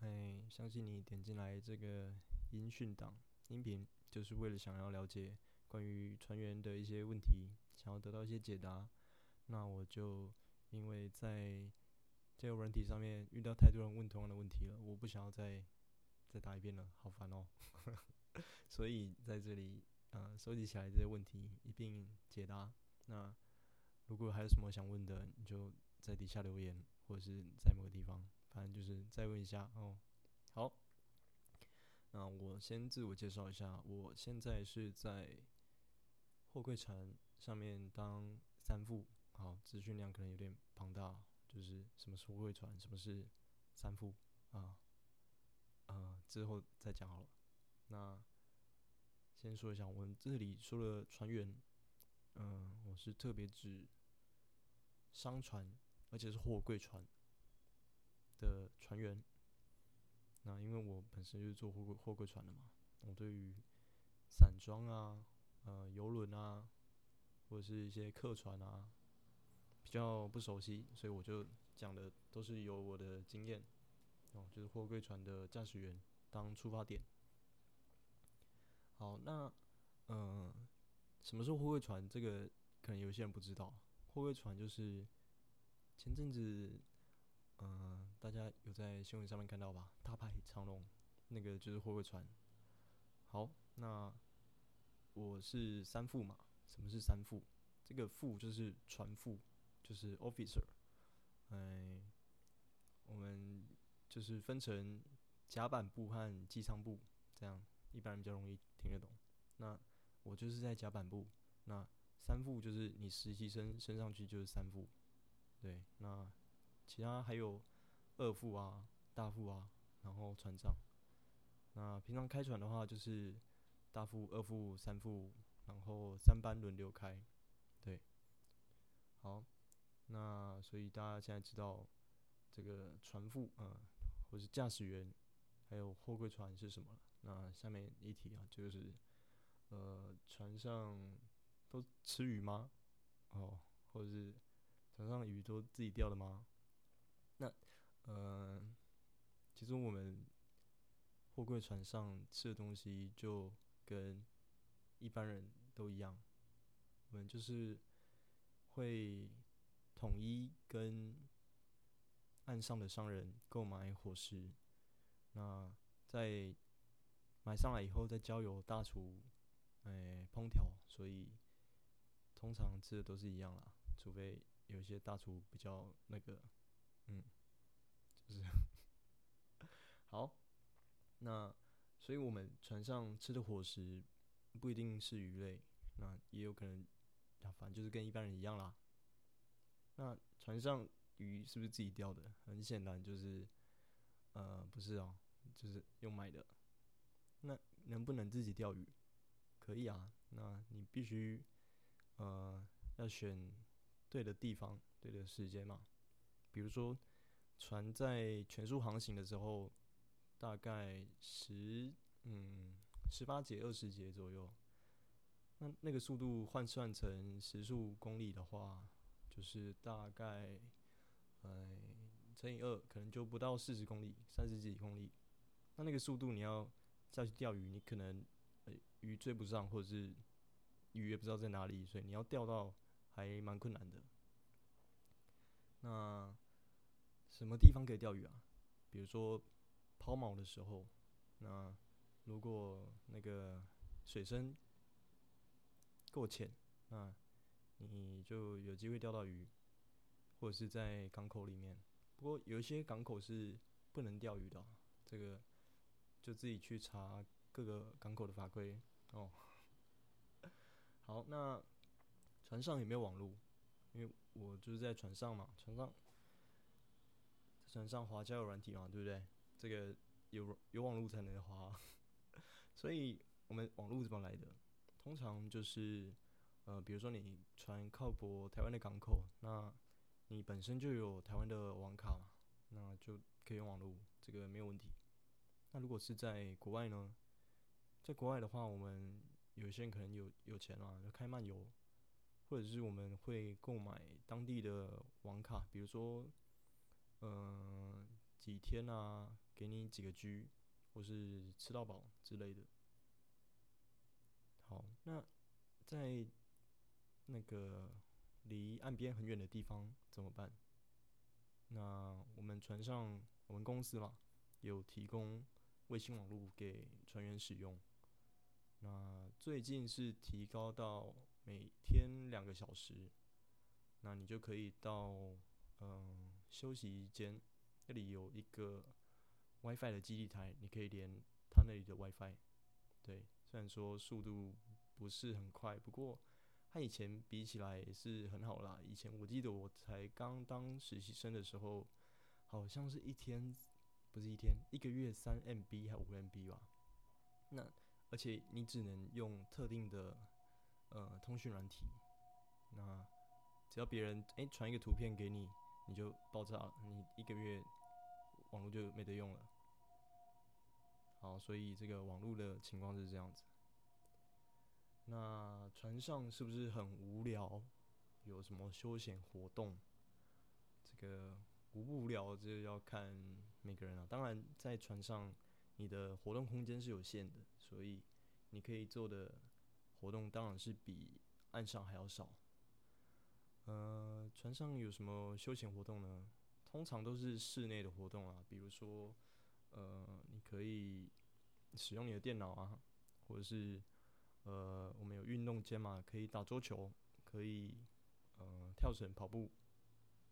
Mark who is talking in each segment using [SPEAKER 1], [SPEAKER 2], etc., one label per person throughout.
[SPEAKER 1] 哎，相信你点进来这个音讯档音频，就是为了想要了解关于船员的一些问题，想要得到一些解答。那我就因为在这个软体上面遇到太多人问同样的问题了，我不想要再再答一遍了，好烦哦。所以在这里，呃，收集起来这些问题一并解答。那如果还有什么想问的，你就在底下留言，或者是在某个地方。反正就是再问一下哦。好，那我先自我介绍一下，我现在是在货柜船上面当三副。好，资讯量可能有点庞大，就是什么是货柜船，什么是三副啊？呃，之后再讲好了。那先说一下，我们这里说的船员，嗯，我是特别指商船，而且是货柜船。的船员，那因为我本身就是做货柜货柜船的嘛，我对于散装啊、呃游轮啊，或者是一些客船啊，比较不熟悉，所以我就讲的都是有我的经验哦，就是货柜船的驾驶员当出发点。好，那嗯，什么是货柜船？这个可能有些人不知道，货柜船就是前阵子。嗯，大家有在新闻上面看到吧？大排长龙，那个就是货柜船。好，那我是三副嘛？什么是三副？这个副就是船副，就是 officer。哎，我们就是分成甲板部和机舱部，这样一般人比较容易听得懂。那我就是在甲板部。那三副就是你实习生升上去就是三副。对，那。其他还有二副啊、大副啊，然后船长。那平常开船的话，就是大副、二副、三副，然后三班轮流开。对，好，那所以大家现在知道这个船副啊，或是驾驶员，还有货柜船是什么了。那下面一题啊，就是呃，船上都吃鱼吗？哦，或者是船上鱼都自己钓的吗？嗯，其实我们货柜船上吃的东西就跟一般人都一样，我们就是会统一跟岸上的商人购买伙食，那在买上来以后再交由大厨哎烹调，所以通常吃的都是一样啦，除非有些大厨比较那个。嗯，就是好。那所以我们船上吃的伙食不一定是鱼类，那也有可能，反正就是跟一般人一样啦。那船上鱼是不是自己钓的？很显然就是，呃，不是哦，就是用买的。那能不能自己钓鱼？可以啊。那你必须，呃，要选对的地方，对的时间嘛。比如说，船在全速航行的时候，大概十嗯十八节、二十节左右。那那个速度换算成时速公里的话，就是大概呃乘以二，可能就不到四十公里，三十几公里。那那个速度你要下去钓鱼，你可能鱼追不上，或者是鱼也不知道在哪里，所以你要钓到还蛮困难的。那什么地方可以钓鱼啊？比如说抛锚的时候，那如果那个水深够浅，那你就有机会钓到鱼，或者是在港口里面。不过有一些港口是不能钓鱼的，这个就自己去查各个港口的法规哦。好，那船上有没有网络？因为我就是在船上嘛，船上。船上滑交友软体嘛，对不对？这个有有网络才能滑，所以我们网络怎么来的？通常就是呃，比如说你船靠泊台湾的港口，那你本身就有台湾的网卡嘛，那就可以用网络，这个没有问题。那如果是在国外呢？在国外的话，我们有些人可能有有钱啊，就开漫游，或者是我们会购买当地的网卡，比如说。嗯，几天啊？给你几个 G，或是吃到饱之类的。好，那在那个离岸边很远的地方怎么办？那我们船上，我们公司啦，有提供卫星网络给船员使用。那最近是提高到每天两个小时，那你就可以到嗯休息间，那里有一个 WiFi 的基地台，你可以连他那里的 WiFi。对，虽然说速度不是很快，不过和以前比起来也是很好啦。以前我记得我才刚当实习生的时候，好像是一天不是一天，一个月三 MB 还五 MB 吧。那而且你只能用特定的呃通讯软体，那只要别人诶传一个图片给你，你就爆炸了，你一个月网络就没得用了。好，所以这个网络的情况是这样子。那船上是不是很无聊？有什么休闲活动？这个无不无聊，这要看每个人啊。当然，在船上。你的活动空间是有限的，所以你可以做的活动当然是比岸上还要少。呃，船上有什么休闲活动呢？通常都是室内的活动啊，比如说，呃，你可以使用你的电脑啊，或者是呃，我们有运动间嘛，可以打桌球，可以呃跳绳、跑步，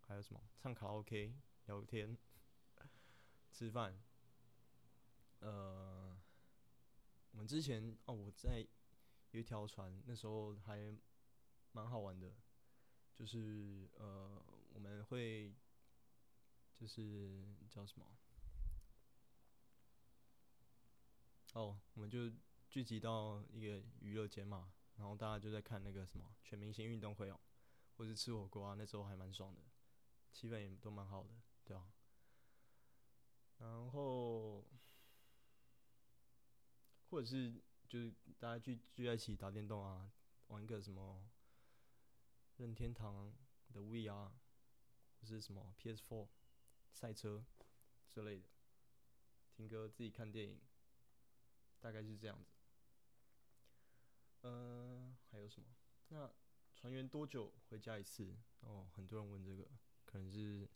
[SPEAKER 1] 还有什么唱卡拉 OK、聊天、吃饭。呃，我们之前哦，我在有一条船，那时候还蛮好玩的，就是呃，我们会就是叫什么？哦，我们就聚集到一个娱乐间嘛，然后大家就在看那个什么全明星运动会哦，或是吃火锅啊，那时候还蛮爽的，气氛也都蛮好的，对吧？然后。或者是就是大家聚聚在一起打电动啊，玩一个什么任天堂的 V R，或是什么 P S Four 赛车之类的，听歌自己看电影，大概是这样子。呃，还有什么？那船员多久回家一次？哦，很多人问这个，可能是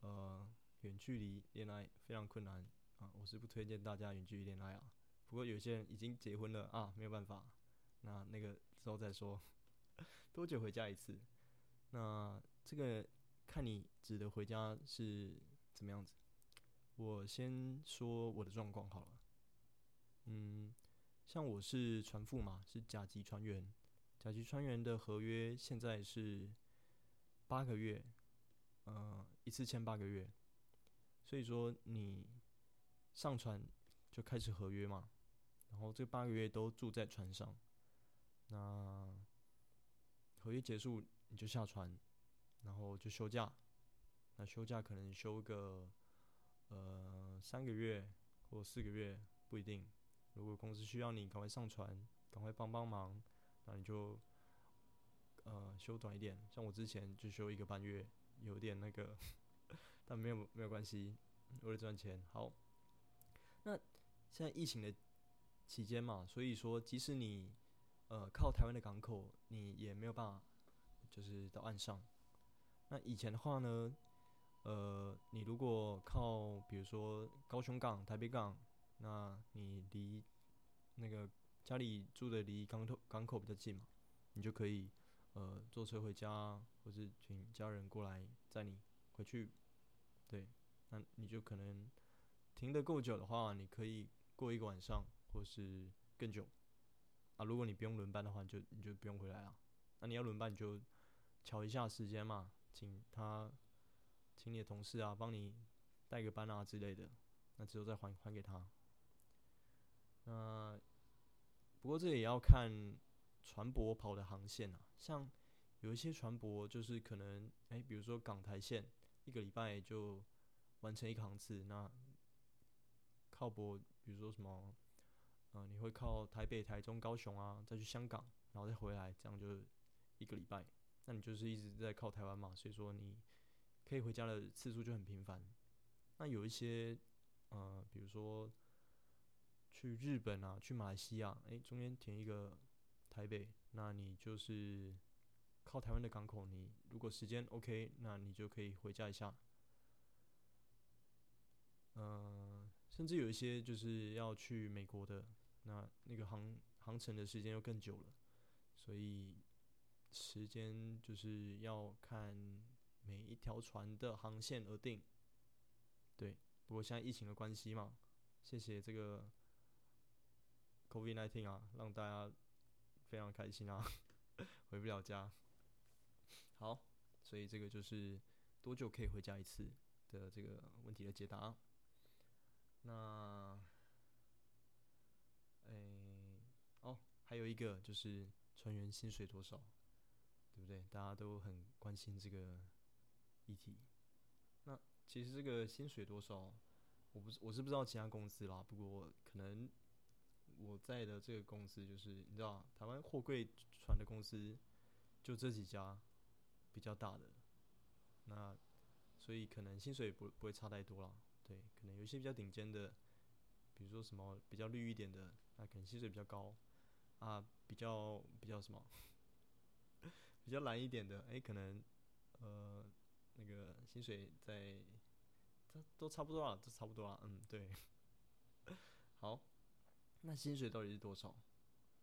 [SPEAKER 1] 呃远距离恋爱非常困难啊，我是不推荐大家远距离恋爱啊。不过有些人已经结婚了啊，没有办法，那那个之后再说。多久回家一次？那这个看你指的回家是怎么样子。我先说我的状况好了。嗯，像我是船副嘛，是甲级船员。甲级船员的合约现在是八个月，呃，一次签八个月。所以说你上船就开始合约嘛。然后这八个月都住在船上，那合约结束你就下船，然后就休假。那休假可能休个呃三个月或四个月不一定。如果公司需要你赶快上船，赶快帮帮忙，那你就呃休短一点。像我之前就休一个半月，有点那个，但没有没有关系，为了赚钱。好，那现在疫情的。期间嘛，所以说即使你呃靠台湾的港口，你也没有办法就是到岸上。那以前的话呢，呃，你如果靠比如说高雄港、台北港，那你离那个家里住的离港口港口比较近嘛，你就可以呃坐车回家，或是请家人过来载你回去。对，那你就可能停的够久的话，你可以过一个晚上。或是更久啊！如果你不用轮班的话，你就你就不用回来了。那你要轮班，你就瞧一下时间嘛，请他，请你的同事啊，帮你带个班啊之类的。那之后再还还给他。那不过这也要看船舶跑的航线啊，像有一些船舶就是可能哎，比如说港台线，一个礼拜就完成一个航次。那靠泊，比如说什么？啊，你会靠台北、台中、高雄啊，再去香港，然后再回来，这样就一个礼拜。那你就是一直在靠台湾嘛，所以说你可以回家的次数就很频繁。那有一些，呃，比如说去日本啊，去马来西亚，诶，中间填一个台北，那你就是靠台湾的港口，你如果时间 OK，那你就可以回家一下。嗯，甚至有一些就是要去美国的，那那个航航程的时间又更久了，所以时间就是要看每一条船的航线而定。对，不过现在疫情的关系嘛，谢谢这个 COVID-19 啊，让大家非常开心啊，回不了家。好，所以这个就是多久可以回家一次的这个问题的解答。那，诶，哦，还有一个就是船员薪水多少，对不对？大家都很关心这个议题。那其实这个薪水多少，我不是我是不知道其他公司啦。不过可能我在的这个公司就是你知道，台湾货柜船的公司就这几家比较大的，那所以可能薪水不不会差太多啦。对，可能有一些比较顶尖的，比如说什么比较绿一点的，那可能薪水比较高啊。比较比较什么 比较难一点的，哎，可能呃。那个薪水在，这都差不多了，都差不多了，嗯，对。好，那薪水到底是多少？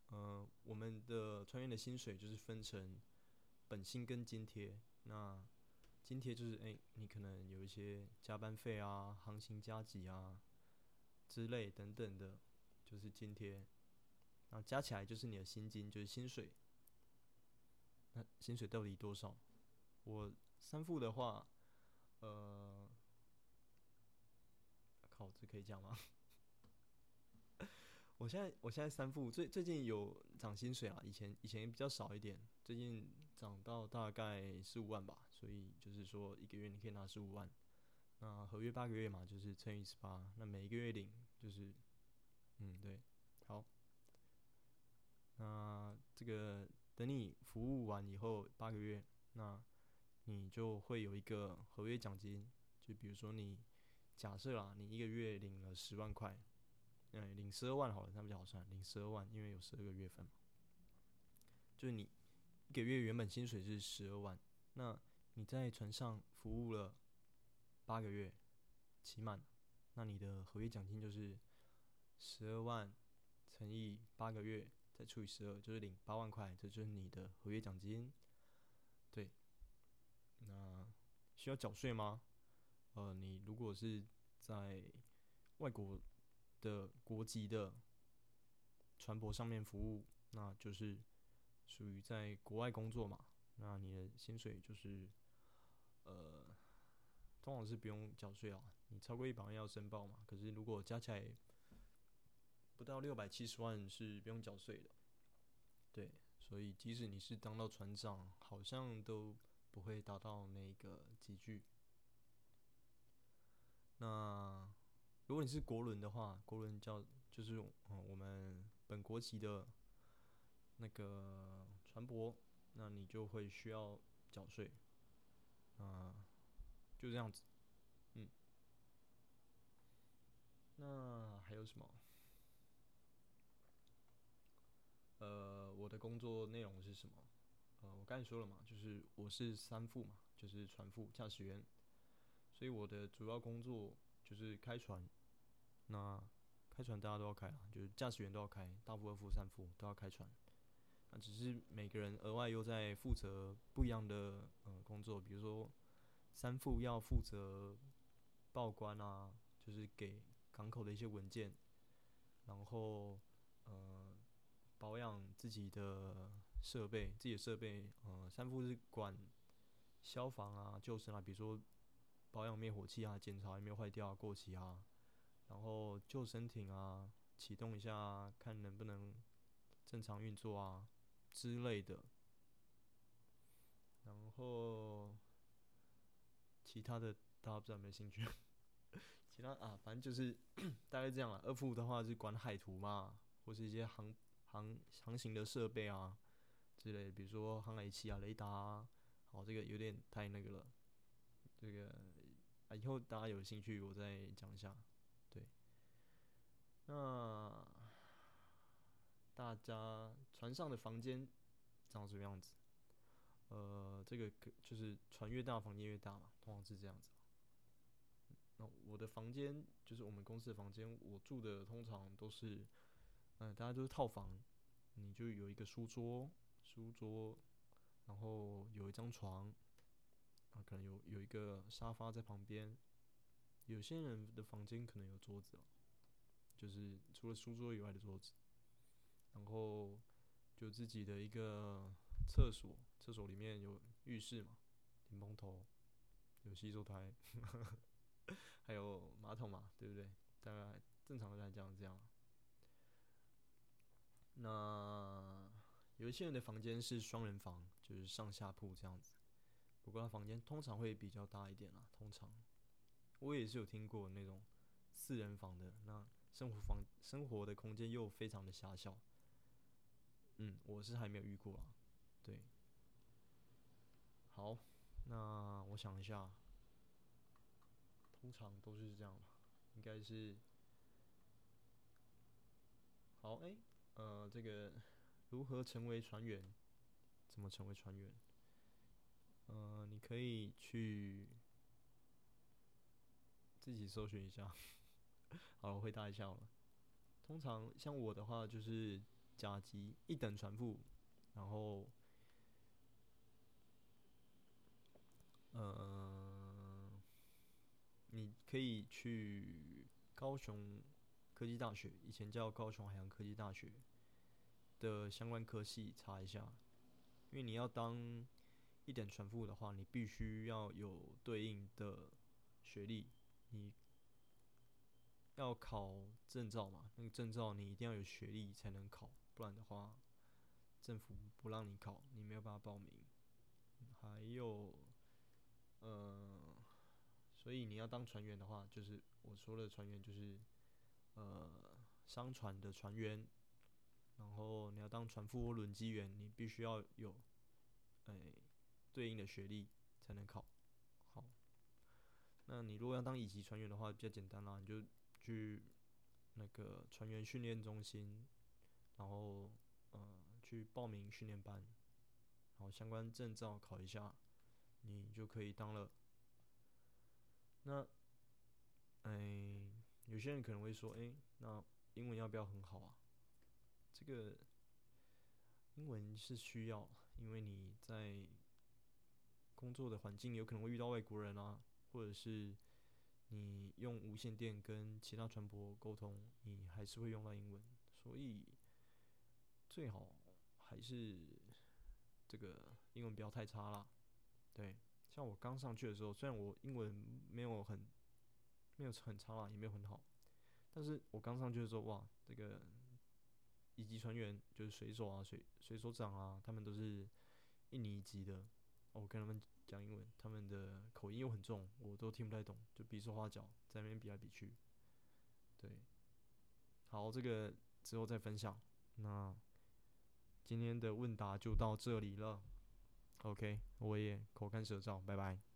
[SPEAKER 1] 嗯，我们的穿越的薪水就是分成本薪跟津贴。那津贴就是，哎，你可能有一些加班费啊、航行加急啊之类等等的，就是津贴。然后加起来就是你的薪金，就是薪水。那薪水到底多少？我。三副的话，呃，靠，这可以讲吗？我现在我现在三副最最近有涨薪水啊，以前以前比较少一点，最近涨到大概十五万吧，所以就是说一个月你可以拿十五万，那合约八个月嘛，就是乘以十八，那每一个月领就是，嗯，对，好，那这个等你服务完以后八个月，那。你就会有一个合约奖金，就比如说你假设啦，你一个月领了十万块，嗯，领十二万好了，那比较好算，领十二万，因为有十二个月份嘛。就是你一个月原本薪水是十二万，那你在船上服务了八个月，期满，那你的合约奖金就是十二万乘以八个月再除以十二，就是领八万块，这就是你的合约奖金。对。那需要缴税吗？呃，你如果是在外国的国籍的船舶上面服务，那就是属于在国外工作嘛。那你的薪水就是呃，通常是不用缴税啊。你超过一百万要申报嘛。可是如果加起来不到六百七十万是不用缴税的。对，所以即使你是当到船长，好像都。不会达到那个集聚。那如果你是国轮的话，国轮叫就是嗯我们本国籍的那个船舶，那你就会需要缴税。啊，就这样子。嗯。那还有什么？呃，我的工作内容是什么？呃，我刚才说了嘛，就是我是三副嘛，就是船副驾驶员，所以我的主要工作就是开船。那开船大家都要开啊，就是驾驶员都要开，大副、二副、三副都要开船。那只是每个人额外又在负责不一样的呃工作，比如说三副要负责报关啊，就是给港口的一些文件，然后呃保养自己的。设备自己的设备，呃，三副是管消防啊、救生啊，比如说保养灭火器啊，检查有没有坏掉、啊过期啊，然后救生艇啊，启动一下，看能不能正常运作啊之类的。然后其他的大家不知道有没有兴趣？其他啊，反正就是大概这样了。二副的话是管海图嘛，或是一些航航航行的设备啊。之类，比如说航海器啊、雷达啊，好，这个有点太那个了。这个啊，以后大家有兴趣我再讲一下。对，那大家船上的房间长什么样子？呃，这个可就是船越大，房间越大嘛，通常是这样子。那我的房间就是我们公司的房间，我住的通常都是，嗯，大家都是套房，你就有一个书桌，书桌，然后有一张床，啊，可能有有一个沙发在旁边。有些人的房间可能有桌子哦，就是除了书桌以外的桌子，然后就自己的一个厕所，厕所里面有浴室嘛，淋蓬头，有洗手台。呵呵还有马桶嘛，对不对？大概正常的来讲这样。那有一些人的房间是双人房，就是上下铺这样子。不过他房间通常会比较大一点啦。通常我也是有听过那种四人房的，那生活房生活的空间又非常的狭小。嗯，我是还没有遇过啊。对，好，那我想一下。通常都是这样吧，应该是。好，哎，呃，这个如何成为船员？怎么成为船员？呃，你可以去自己搜寻一下。好，我回答一下了。通常像我的话，就是甲级一等船副，然后，呃。你可以去高雄科技大学，以前叫高雄海洋科技大学的相关科系查一下，因为你要当一点船副的话，你必须要有对应的学历，你要考证照嘛，那个证照你一定要有学历才能考，不然的话政府不让你考，你没有办法报名。还有，呃。所以你要当船员的话，就是我说的船员就是，呃，商船的船员。然后你要当船副或轮机员，你必须要有，哎，对应的学历才能考。好，那你如果要当乙级船员的话，比较简单啦，你就去那个船员训练中心，然后呃去报名训练班，然后相关证照考一下，你就可以当了。那，哎，有些人可能会说，哎，那英文要不要很好啊？这个英文是需要，因为你在工作的环境有可能会遇到外国人啊，或者是你用无线电跟其他船舶沟通，你还是会用到英文，所以最好还是这个英文不要太差啦，对。像我刚上去的时候，虽然我英文没有很没有很差啦，也没有很好，但是我刚上去的时候，哇，这个一级船员就是水手啊、水水手长啊，他们都是印尼籍的，我跟他们讲英文，他们的口音又很重，我都听不太懂，就比手画脚在那边比来比去。对，好，这个之后再分享。那今天的问答就到这里了。OK，我也口干舌燥，拜拜。